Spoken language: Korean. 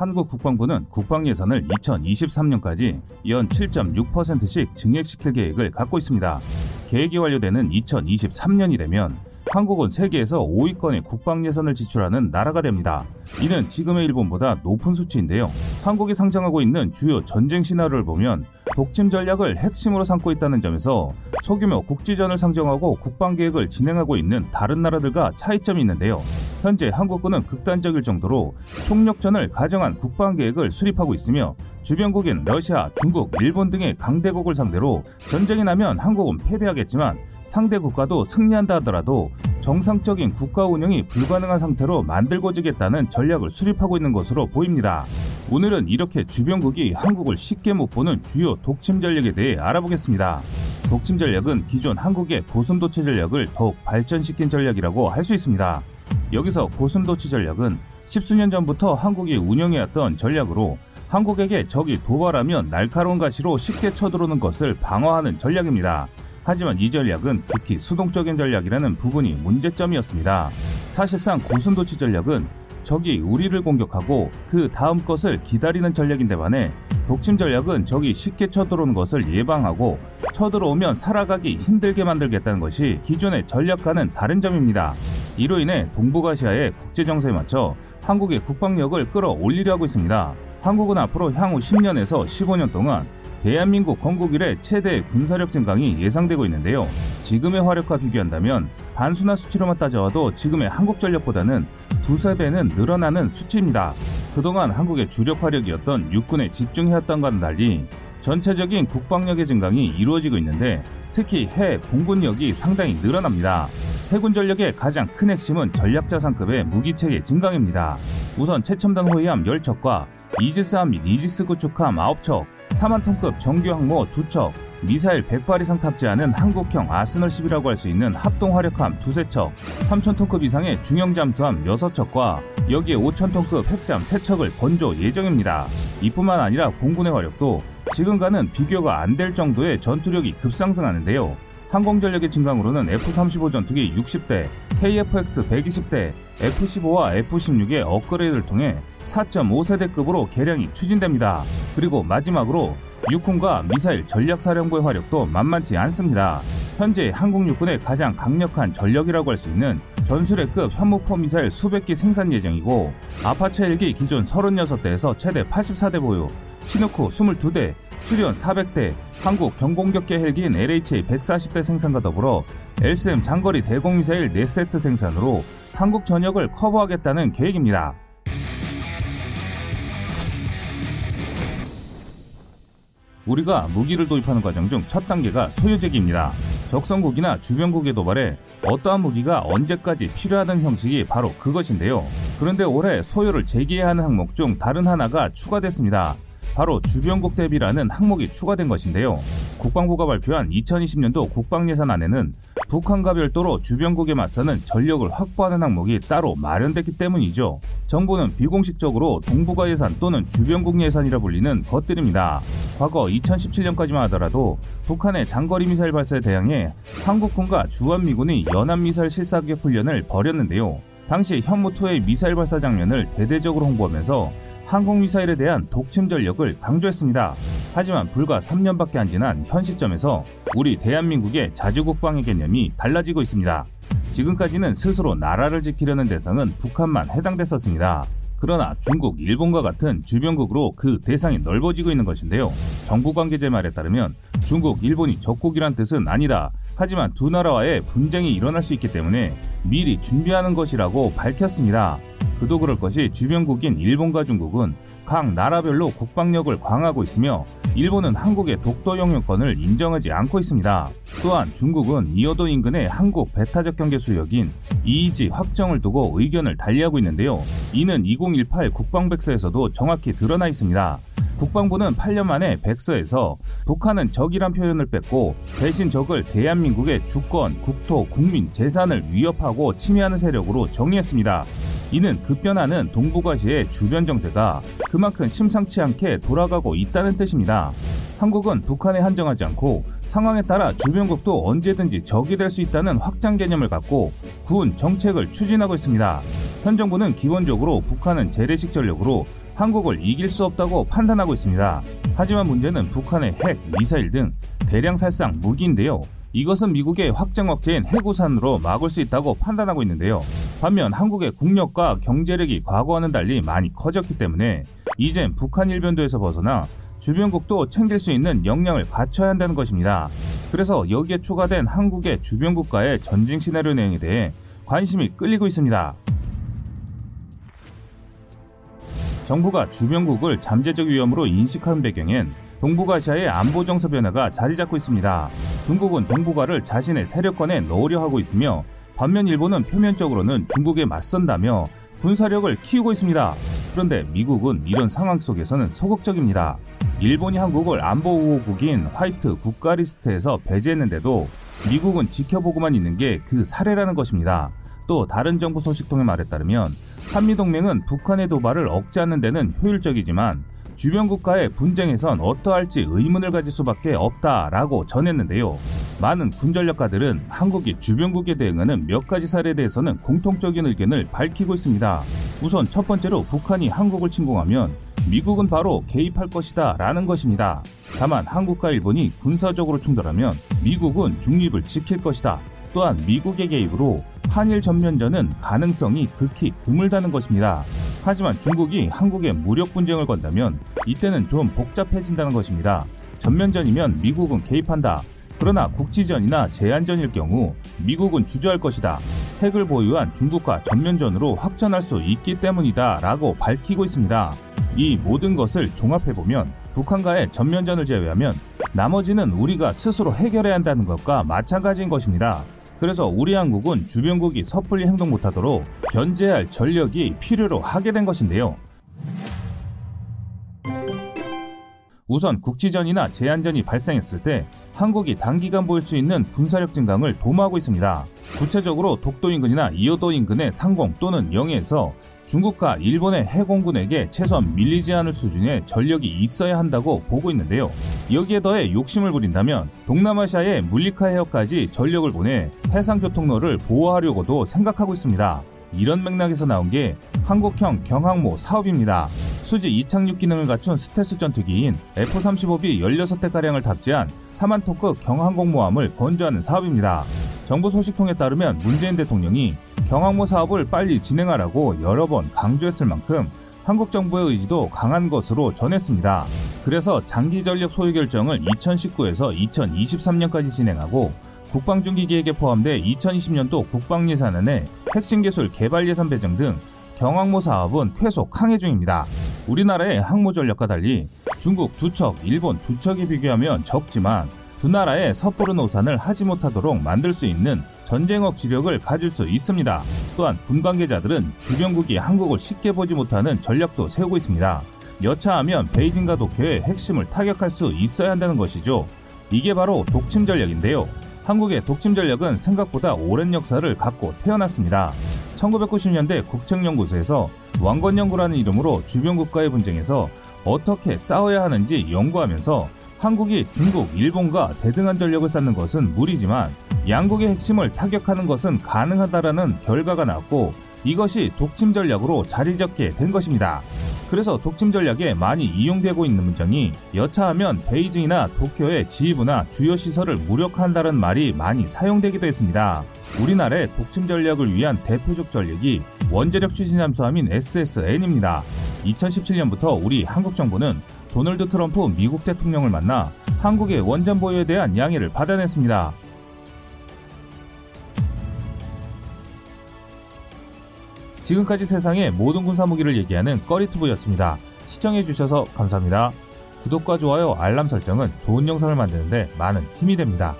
한국 국방부는 국방 예산을 2023년까지 연 7.6%씩 증액시킬 계획을 갖고 있습니다. 계획이 완료되는 2023년이 되면 한국은 세계에서 5위권의 국방 예산을 지출하는 나라가 됩니다. 이는 지금의 일본보다 높은 수치인데요. 한국이 상장하고 있는 주요 전쟁 시나리오를 보면 독침 전략을 핵심으로 삼고 있다는 점에서 소규모 국지전을 상정하고 국방 계획을 진행하고 있는 다른 나라들과 차이점이 있는데요. 현재 한국군은 극단적일 정도로 총력전을 가정한 국방 계획을 수립하고 있으며 주변국인 러시아, 중국, 일본 등의 강대국을 상대로 전쟁이 나면 한국은 패배하겠지만 상대 국가도 승리한다 하더라도 정상적인 국가 운영이 불가능한 상태로 만들고지겠다는 전략을 수립하고 있는 것으로 보입니다. 오늘은 이렇게 주변국이 한국을 쉽게 못 보는 주요 독침 전략에 대해 알아보겠습니다. 독침 전략은 기존 한국의 고슴도치 전략을 더욱 발전시킨 전략이라고 할 수 있습니다. 여기서 고슴도치 전략은 십수년 전부터 한국이 운영해왔던 전략으로 한국에게 적이 도발하면 날카로운 가시로 쉽게 쳐들어오는 것을 방어하는 전략입니다. 하지만 이 전략은 특히 수동적인 전략이라는 부분이 문제점이었습니다. 사실상 고순도치 전략은 적이 우리를 공격하고 그 다음 것을 기다리는 전략인데 반해 독침 전략은 적이 쉽게 쳐들어오는 것을 예방하고 쳐들어오면 살아가기 힘들게 만들겠다는 것이 기존의 전략과는 다른 점입니다. 이로 인해 동북아시아의 국제 정세에 맞춰 한국의 국방력을 끌어올리려 하고 있습니다. 한국은 앞으로 향후 10년에서 15년 동안 대한민국 건국 이래 최대 군사력 증강이 예상되고 있는데요. 지금의 화력과 비교한다면 단순한 수치로만 따져와도 지금의 한국 전력보다는 두세 배는 늘어나는 수치입니다. 그동안 한국의 주력 화력이었던 육군에 집중해왔던과는 달리 전체적인 국방력의 증강이 이루어지고 있는데 특히 해 공군력이 상당히 늘어납니다. 해군 전력의 가장 큰 핵심은 전략자산급의 무기체계 증강입니다. 우선 최첨단 호위함 10척과 이지스함 및 이지스 구축함 9척, 4만 톤급 정규 항모 2척, 미사일 100발 이상 탑재하는 한국형 아스널 10이라고 할 수 있는 합동 화력함 2세척, 3천 톤급 이상의 중형 잠수함 6척과 여기에 5천 톤급 핵잠 3척을 건조 예정입니다. 이뿐만 아니라 공군의 화력도 지금과는 비교가 안 될 정도의 전투력이 급상승하는데요. 항공전력의 증강으로는 F-35 전투기 60대, KF-X 120대, F-15와 F-16의 업그레이드를 통해 4.5세대급으로 개량이 추진됩니다. 그리고 마지막으로 육군과 미사일 전략사령부의 화력도 만만치 않습니다. 현재 한국 육군의 가장 강력한 전력이라고 할 수 있는 전술핵급 현무포 미사일 수백 기 생산 예정이고 아파체 헬기 기존 36대에서 최대 84대 보유, 시누쿠 22대, 수련 400대, 한국 경공격계 헬기인 LHA 140대 생산과 더불어 LSM 장거리 대공미사일 4세트 생산으로 한국 전역을 커버하겠다는 계획입니다. 우리가 무기를 도입하는 과정 중 첫 단계가 소유제기입니다. 적성국이나 주변국의 도발에 어떠한 무기가 언제까지 필요하다는 형식이 바로 그것인데요. 그런데 올해 소요를 제기해야 하는 항목 중 다른 하나가 추가됐습니다. 바로 주변국 대비라는 항목이 추가된 것인데요. 국방부가 발표한 2020년도 국방예산안에는 북한과 별도로 주변국에 맞서는 전력을 확보하는 항목이 따로 마련됐기 때문이죠. 정부는 비공식적으로 동북아 예산 또는 주변국 예산이라 불리는 것들입니다. 과거 2017년까지만 하더라도 북한의 장거리 미사일 발사에 대항해 한국군과 주한미군이 연합미사일 실사격 훈련을 벌였는데요. 당시 현무2의 미사일 발사 장면을 대대적으로 홍보하면서 항공미사일에 대한 독침 전력을 강조했습니다. 하지만 불과 3년밖에 안 지난 현 시점에서 우리 대한민국의 자주국방의 개념이 달라지고 있습니다. 지금까지는 스스로 나라를 지키려는 대상은 북한만 해당됐었습니다. 그러나 중국, 일본과 같은 주변국으로 그 대상이 넓어지고 있는 것인데요. 정부 관계자 말에 따르면 중국, 일본이 적국이란 뜻은 아니다. 하지만 두 나라와의 분쟁이 일어날 수 있기 때문에 미리 준비하는 것이라고 밝혔습니다. 그도 그럴 것이 주변국인 일본과 중국은 각 나라별로 국방력을 강화하고 있으며 일본은 한국의 독도 영유권을 인정하지 않고 있습니다. 또한 중국은 이어도 인근의 한국 배타적 경계 수역인 이이지 확정을 두고 의견을 달리하고 있는데요. 이는 2018 국방백서에서도 정확히 드러나 있습니다. 국방부는 8년 만에 백서에서 북한은 적이란 표현을 뺐고 대신 적을 대한민국의 주권, 국토, 국민, 재산을 위협하고 침해하는 세력으로 정리했습니다. 이는 급변하는 동북아시아의 주변 정세가 그만큼 심상치 않게 돌아가고 있다는 뜻입니다. 한국은 북한에 한정하지 않고 상황에 따라 주변국도 언제든지 적이 될 수 있다는 확장 개념을 갖고 군 정책을 추진하고 있습니다. 현 정부는 기본적으로 북한은 재래식 전력으로 한국을 이길 수 없다고 판단하고 있습니다. 하지만 문제는 북한의 핵, 미사일 등 대량 살상 무기인데요. 이것은 미국의 확정 억제인 해구산으로 막을 수 있다고 판단하고 있는데요. 반면 한국의 국력과 경제력이 과거와는 달리 많이 커졌기 때문에 이젠 북한 일변도에서 벗어나 주변국도 챙길 수 있는 역량을 갖춰야 한다는 것입니다. 그래서 여기에 추가된 한국의 주변국과의 전쟁 시나리오 내용에 대해 관심이 끌리고 있습니다. 정부가 주변국을 잠재적 위험으로 인식하는 배경엔 동북아시아의 안보 정서 변화가 자리 잡고 있습니다. 중국은 동북아를 자신의 세력권에 넣으려 하고 있으며 반면 일본은 표면적으로는 중국에 맞선다며 군사력을 키우고 있습니다. 그런데 미국은 이런 상황 속에서는 소극적입니다. 일본이 한국을 안보보호국인 화이트 국가 리스트에서 배제했는데도 미국은 지켜보고만 있는 게 그 사례라는 것입니다. 또 다른 정부 소식통에 말에 따르면 한미동맹은 북한의 도발을 억제하는 데는 효율적이지만 주변 국가의 분쟁에선 어떠할지 의문을 가질 수밖에 없다라고 전했는데요. 많은 군전력가들은 한국이 주변국에 대응하는 몇 가지 사례에 대해서는 공통적인 의견을 밝히고 있습니다. 우선 첫 번째로 북한이 한국을 침공하면 미국은 바로 개입할 것이다 라는 것입니다. 다만 한국과 일본이 군사적으로 충돌하면 미국은 중립을 지킬 것이다. 또한 미국의 개입으로 한일 전면전은 가능성이 극히 드물다는 것입니다. 하지만 중국이 한국에 무력 분쟁을 건다면 이때는 좀 복잡해진다는 것입니다. 전면전이면 미국은 개입한다. 그러나 국지전이나 제한전일 경우 미국은 주저할 것이다. 핵을 보유한 중국과 전면전으로 확전할 수 있기 때문이다. 라고 밝히고 있습니다. 이 모든 것을 종합해보면 북한과의 전면전을 제외하면 나머지는 우리가 스스로 해결해야 한다는 것과 마찬가지인 것입니다. 그래서 우리 한국은 주변국이 섣불리 행동 못하도록 견제할 전력이 필요로 하게 된 것인데요. 우선 국지전이나 제한전이 발생했을 때 한국이 단기간 보일 수 있는 군사력 증강을 도모하고 있습니다. 구체적으로 독도 인근이나 이오도 인근의 상공 또는 영해에서 중국과 일본의 해공군에게 최소한 밀리지 않을 수준의 전력이 있어야 한다고 보고 있는데요. 여기에 더해 욕심을 부린다면 동남아시아의 물리카 해역까지 전력을 보내 해상교통로를 보호하려고도 생각하고 있습니다. 이런 맥락에서 나온 게 한국형 경항모 사업입니다. 수지 이착륙 기능을 갖춘 스텔스 전투기인 F-35B 16대가량을 탑재한 사만토급 경항공모함을 건조하는 사업입니다. 정부 소식통에 따르면 문재인 대통령이 경항모 사업을 빨리 진행하라고 여러 번 강조했을 만큼 한국 정부의 의지도 강한 것으로 전했습니다. 그래서 장기 전력 소유 결정을 2019에서 2023년까지 진행하고 국방중기 계획에 포함돼 2020년도 국방예산안에 핵심 기술 개발 예산 배정 등 경항모 사업은 계속 항해 중입니다. 우리나라의 항모 전력과 달리 중국 두 척, 일본 두 척에 비교하면 적지만 두 나라의 섣부른 오산을 하지 못하도록 만들 수 있는 전쟁억 지력을 가질 수 있습니다. 또한 군 관계자들은 주변국이 한국을 쉽게 보지 못하는 전략도 세우고 있습니다. 여차하면 베이징과 도쿄의 핵심을 타격할 수 있어야 한다는 것이죠. 이게 바로 독침 전략인데요. 한국의 독침 전략은 생각보다 오랜 역사를 갖고 태어났습니다. 1990년대 국책연구소에서 왕건연구라는 이름으로 주변국과의 분쟁에서 어떻게 싸워야 하는지 연구하면서 한국이 중국, 일본과 대등한 전력을 쌓는 것은 무리지만 양국의 핵심을 타격하는 것은 가능하다라는 결과가 나왔고 이것이 독침 전략으로 자리 잡게 된 것입니다. 그래서 독침 전략에 많이 이용되고 있는 문장이 여차하면 베이징이나 도쿄의 지휘부나 주요 시설을 무력화한다는 말이 많이 사용되기도 했습니다. 우리나라의 독침 전략을 위한 대표적 전략이 원자력 추진 잠수함인 SSN입니다. 2017년부터 우리 한국 정부는 도널드 트럼프 미국 대통령을 만나 한국의 원전 보유에 대한 양해를 받아냈습니다. 지금까지 세상의 모든 군사 무기를 얘기하는 꺼리투브였습니다. 시청해주셔서 감사합니다. 구독과 좋아요, 알람 설정은 좋은 영상을 만드는데 많은 힘이 됩니다.